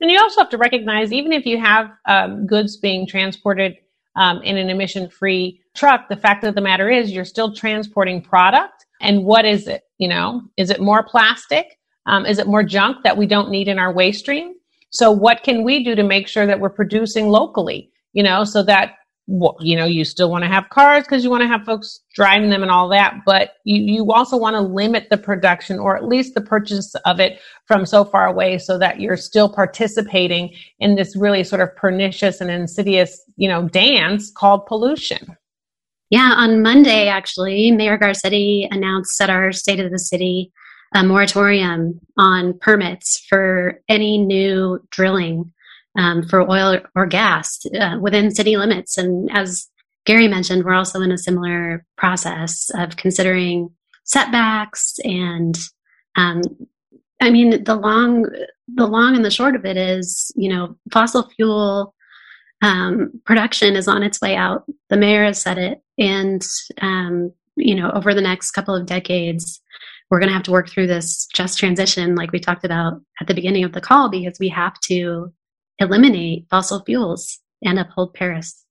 And you also have to recognize even if you have um, goods being transported um, in an emission free truck the fact of the matter is you're still transporting product. And what is it you know? Is it more plastic? Um, is it more junk that we don't need in our waste stream? So what can we do to make sure that we're producing locally you know so that you know, you still want to have cars because you want to have folks driving them and all that, but you, you also want to limit the production or at least the purchase of it from so far away so that you're still participating in this really sort of pernicious and insidious, you know, dance called pollution. Yeah, on Monday, actually, Mayor Garcetti announced at our State of the City a moratorium on permits for any new drilling um, for oil or gas uh, within city limits. And as Gary mentioned, we're also in a similar process of considering setbacks and um, I mean the long the long and the short of it is, you know, fossil fuel um, production is on its way out. The mayor has said it, and um, you know, over the next couple of decades, we're going to have to work through this just transition, like we talked about at the beginning of the call, because we have to eliminate fossil fuels and uphold Paris.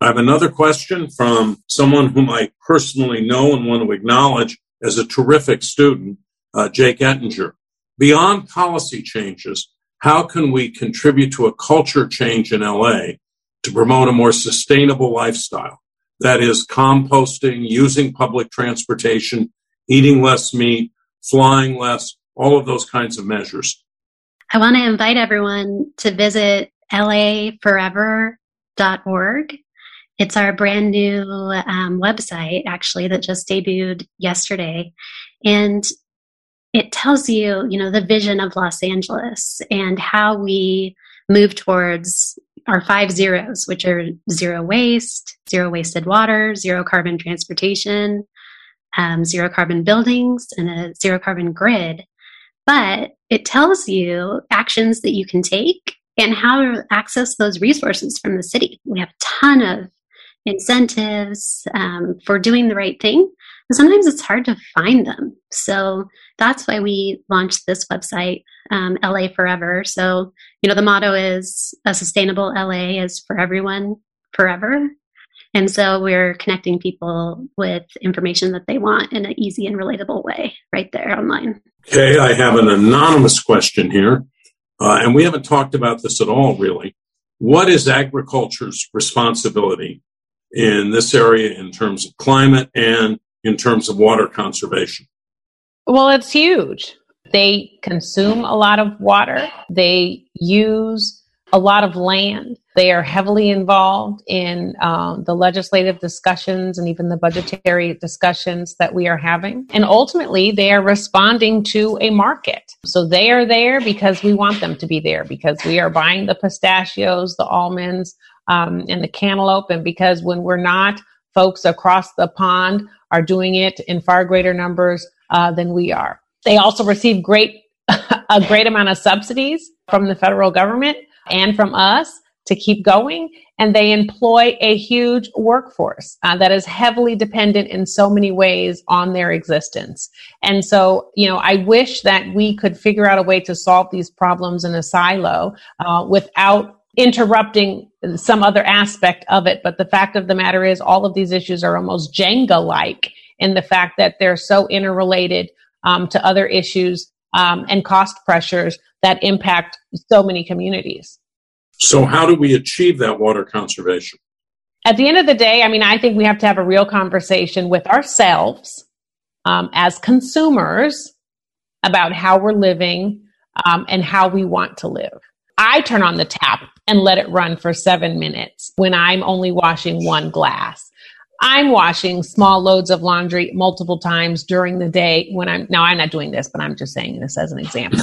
I have another question from someone whom I personally know and want to acknowledge as a terrific student, uh, Jake Ettinger. Beyond policy changes, how can we contribute to a culture change in LA to promote a more sustainable lifestyle? That is composting, using public transportation, eating less meat, flying less, all of those kinds of measures. I want to invite everyone to visit laforever.org. It's our brand new um, website, actually, that just debuted yesterday. And it tells you, you know, the vision of Los Angeles and how we move towards our five zeros, which are zero waste, zero wasted water, zero carbon transportation, um, zero carbon buildings, and a zero carbon grid. But it tells you actions that you can take and how to access those resources from the city. We have a ton of incentives um, for doing the right thing. And sometimes it's hard to find them. So that's why we launched this website, um, LA Forever. So, you know, the motto is a sustainable LA is for everyone forever. And so we're connecting people with information that they want in an easy and relatable way right there online. Okay, I have an anonymous question here. Uh, and we haven't talked about this at all, really. What is agriculture's responsibility in this area in terms of climate and in terms of water conservation? Well, it's huge. They consume a lot of water. They use a lot of land. They are heavily involved in um, the legislative discussions and even the budgetary discussions that we are having. And ultimately, they are responding to a market. So they are there because we want them to be there, because we are buying the pistachios, the almonds, um, and the cantaloupe. And because when we're not, folks across the pond are doing it in far greater numbers uh, than we are. They also receive great a great amount of subsidies from the federal government and from us to keep going. And they employ a huge workforce uh, that is heavily dependent in so many ways on their existence. And so, you know, I wish that we could figure out a way to solve these problems in a silo uh, without interrupting some other aspect of it. But the fact of the matter is, all of these issues are almost Jenga like in the fact that they're so interrelated um, to other issues um, and cost pressures that impact so many communities. So, how do we achieve that water conservation? At the end of the day, I mean, I think we have to have a real conversation with ourselves um, as consumers about how we're living um, and how we want to live. I turn on the tap and let it run for seven minutes when I'm only washing one glass. I'm washing small loads of laundry multiple times during the day when I'm now I'm not doing this, but I'm just saying this as an example.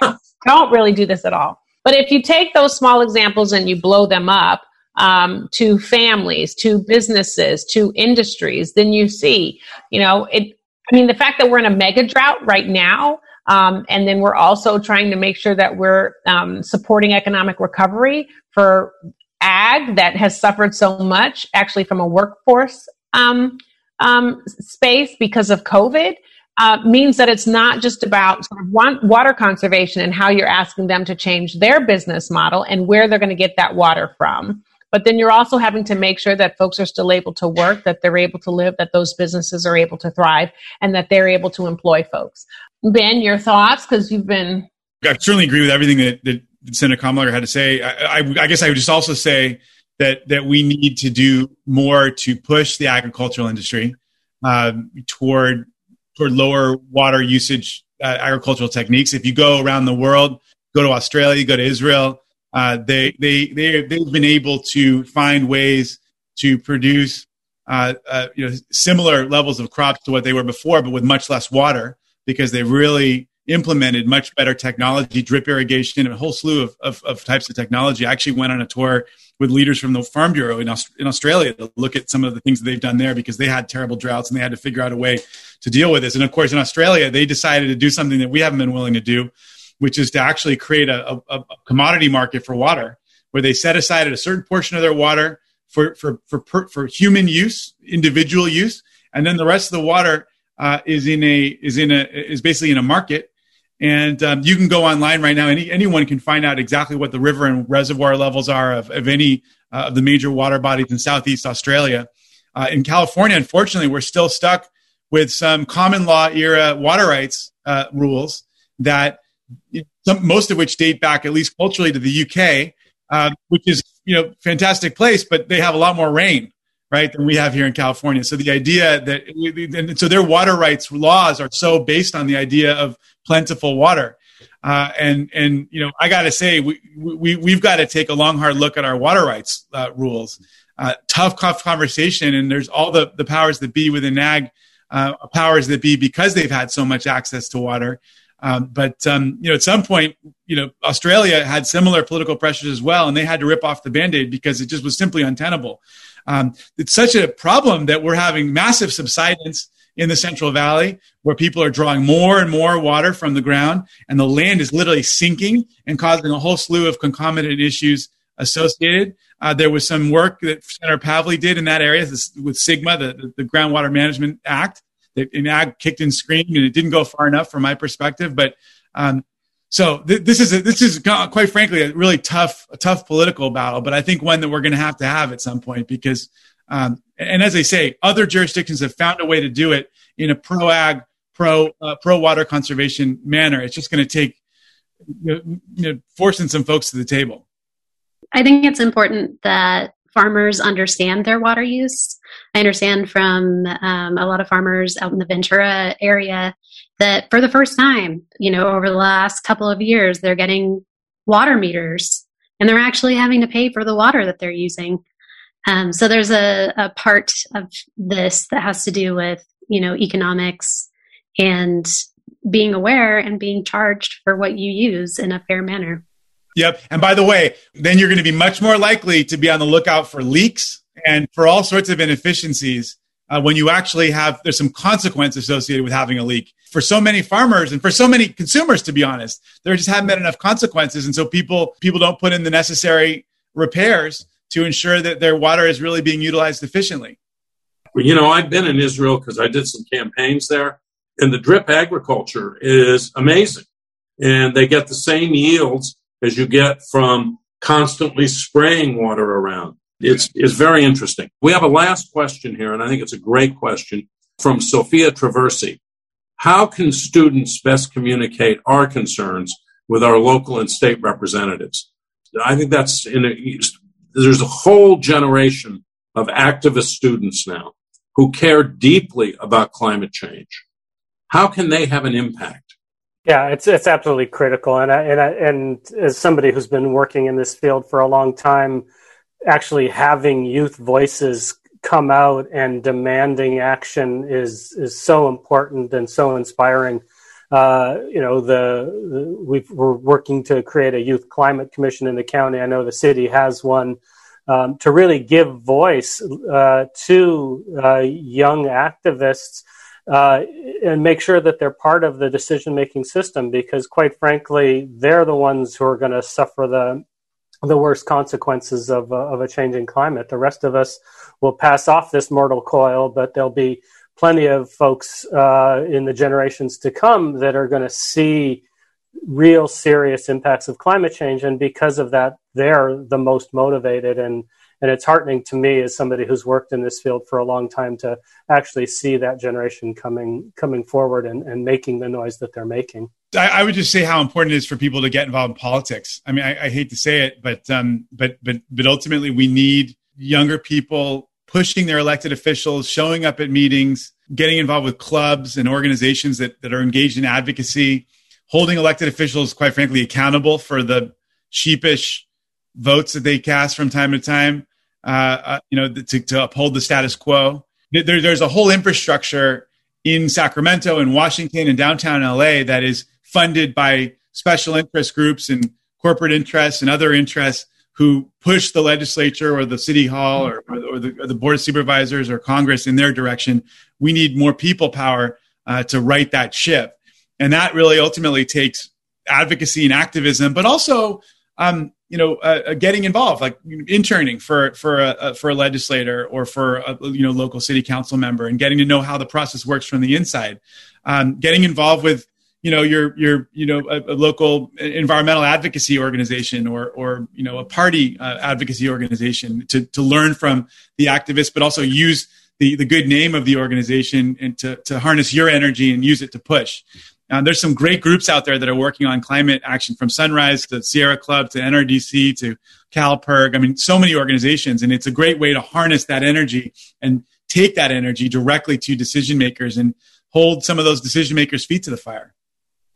don't really do this at all. But if you take those small examples and you blow them up um, to families, to businesses, to industries, then you see, you know, it. I mean, the fact that we're in a mega drought right now, um, and then we're also trying to make sure that we're um, supporting economic recovery for ag that has suffered so much actually from a workforce um, um, space because of COVID. Uh, means that it's not just about sort of water conservation and how you're asking them to change their business model and where they're going to get that water from. But then you're also having to make sure that folks are still able to work, that they're able to live, that those businesses are able to thrive, and that they're able to employ folks. Ben, your thoughts? Because you've been. I certainly agree with everything that, that Senator Kamlager had to say. I, I, I, guess I would just also say that that we need to do more to push the agricultural industry um, toward toward lower water usage uh, agricultural techniques. If you go around the world, go to Australia, go to Israel, uh, they they they they've been able to find ways to produce uh, uh, you know similar levels of crops to what they were before, but with much less water because they really implemented much better technology, drip irrigation, and a whole slew of, of, of, types of technology. I actually went on a tour with leaders from the Farm Bureau in, Aust- in Australia to look at some of the things that they've done there because they had terrible droughts and they had to figure out a way to deal with this. And of course, in Australia, they decided to do something that we haven't been willing to do, which is to actually create a, a, a commodity market for water where they set aside a certain portion of their water for, for, for, for human use, individual use, and then the rest of the water uh, is in a is in a is basically in a market and um, you can go online right now. Any, anyone can find out exactly what the river and reservoir levels are of, of any uh, of the major water bodies in Southeast Australia. Uh, in California, unfortunately, we're still stuck with some common law era water rights uh, rules that some, most of which date back at least culturally to the UK, um, which is you know fantastic place, but they have a lot more rain right, than we have here in California. So the idea that, so their water rights laws are so based on the idea of plentiful water. Uh, and and you know, I got to say, we we we've got to take a long, hard look at our water rights uh, rules. Uh, tough, tough conversation, and there's all the the powers that be within ag, uh, powers that be because they've had so much access to water. Um, but um, you know, at some point, you know, Australia had similar political pressures as well, and they had to rip off the band-aid because it just was simply untenable. Um, it's such a problem that we're having massive subsidence in the Central Valley where people are drawing more and more water from the ground, and the land is literally sinking and causing a whole slew of concomitant issues associated. Uh, there was some work that Senator Pavley did in that area with SGMA, the, the Groundwater Management Act, that ag kicked and screamed, and it didn't go far enough from my perspective. But um, so th- this is a, this is quite frankly a really tough a tough political battle, but I think one that we're going to have to have at some point because um, and as I say, other jurisdictions have found a way to do it in a pro ag, pro uh, pro water conservation manner. It's just going to take you know, forcing some folks to the table. I think it's important that farmers understand their water use. I understand from um, a lot of farmers out in the Ventura area that for the first time, you know, over the last couple of years, they're getting water meters and they're actually having to pay for the water that they're using. Um, so there's a, a part of this that has to do with, you know, economics and being aware and being charged for what you use in a fair manner. Yep. And by the way, then you're going to be much more likely to be on the lookout for leaks and for all sorts of inefficiencies uh, when you actually have there's some consequence associated with having a leak. For so many farmers and for so many consumers to be honest there just haven't been enough consequences. And so people people don't put in the necessary repairs to ensure that their water is really being utilized efficiently. You know i've been in israel because i did some campaigns there and the drip agriculture is amazing. And they get the same yields as you get from constantly spraying water around it's, it's very interesting. We have a last question here, and I think it's a great question from Sophia Traversi. How can students best communicate our concerns with our local and state representatives? I think that's in a, there's a whole generation of activist students now who care deeply about climate change. How can they have an impact? Yeah, it's it's absolutely critical, and I, and I, and as somebody who's been working in this field for a long time, actually having youth voices come out and demanding action is is so important and so inspiring. Uh, you know, the, we are working to create a youth climate commission in the county. I know the city has one um, to really give voice uh, to uh, young activists uh, and make sure that they're part of the decision making system. Because, quite frankly, they're the ones who are going to suffer the the worst consequences of, uh, of a changing climate. The rest of us will pass off this mortal coil, but there'll be plenty of folks uh, in the generations to come that are going to see real serious impacts of climate change. And because of that, they're the most motivated. And, and it's heartening to me as somebody who's worked in this field for a long time to actually see that generation coming, coming forward and, and making the noise that they're making. I, I, would just say how important it is for people to get involved in politics. I mean, I, I hate to say it, but um, but but but ultimately, we need younger people pushing their elected officials, showing up at meetings, getting involved with clubs and organizations that that are engaged in advocacy, holding elected officials, quite frankly, accountable for the sheepish votes that they cast from time to time. Uh, uh, you know, to, to uphold the status quo. There, there's a whole infrastructure in Sacramento and Washington and downtown LA that is funded by special interest groups and corporate interests and other interests who push the legislature or the city hall or, or, the, or the, board of supervisors or Congress in their direction. We need more people power uh, to right that ship. And that really ultimately takes advocacy and activism, but also, um, you know, uh, uh getting involved, like interning for for a, for a legislator or for a you know local city council member, and getting to know how the process works from the inside. Um, getting involved with you know your your you know a, a, local environmental advocacy organization or or you know a party uh, advocacy organization to to learn from the activists but also use the the good name of the organization and to to harness your energy and use it to push uh, there's some great groups out there that are working on climate action from sunrise to sierra club to nrdc to CalPIRG. I mean, so many organizations, and it's a great way to harness that energy and take that energy directly to decision makers and hold some of those decision makers' feet to the fire.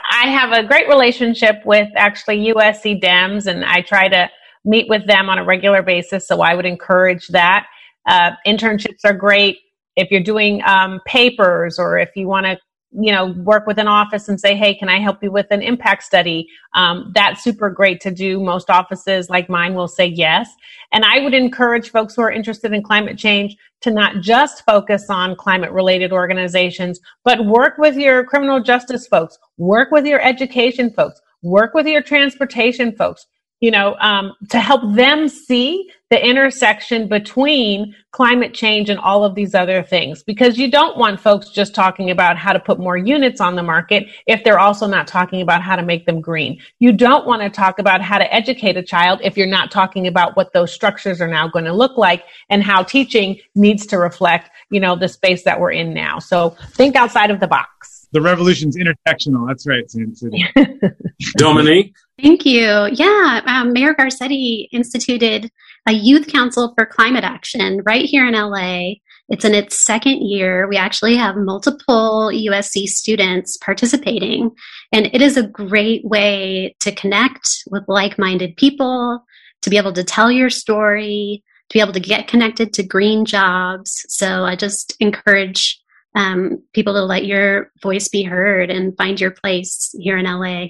I have a great relationship with actually USC Dems, and I try to meet with them on a regular basis. So I would encourage that. Uh, internships are great if you're doing um, papers or if you want to you know work with an office and say hey can i help you with an impact study? Um, that's super great to do. Most offices like mine will say yes. And i would encourage folks who are interested in climate change to not just focus on climate related organizations but work with your criminal justice folks work with your education folks work with your transportation folks you know, um, to help them see the intersection between climate change and all of these other things. Because you don't want folks just talking about how to put more units on the market if they're also not talking about how to make them green. You don't want to talk about how to educate a child if you're not talking about what those structures are now going to look like and how teaching needs to reflect, you know, the space that we're in now. So think outside of the box the revolution's intersectional. That's right, Dominique? Thank you. Yeah, um, Mayor Garcetti instituted a youth council for climate action right here in LA. It's in its second year. We actually have multiple USC students participating, and it is a great way to connect with like minded people, to be able to tell your story, to be able to get connected to green jobs. So I just encourage um, people to let your voice be heard and find your place here in LA.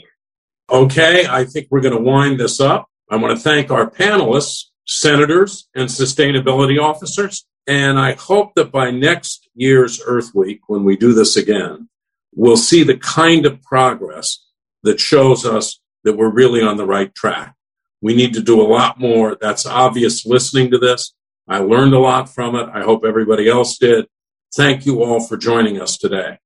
Okay, I think we're going to wind this up. I want to thank our panelists, senators, and sustainability officers. And I hope that by next year's Earth Week, when we do this again, we'll see the kind of progress that shows us that we're really on the right track. We need to do a lot more. That's obvious listening to this. I learned a lot from it. I hope everybody else did. Thank you all for joining us today.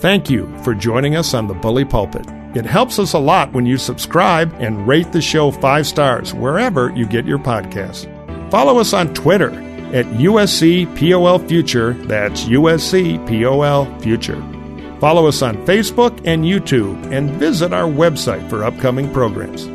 Thank you for joining us on the Bully Pulpit. It helps us a lot when you subscribe and rate the show five stars wherever you get your podcasts. Follow us on Twitter at USC POL Future. That's USC POL Future. Follow us on Facebook and YouTube and visit our website for upcoming programs.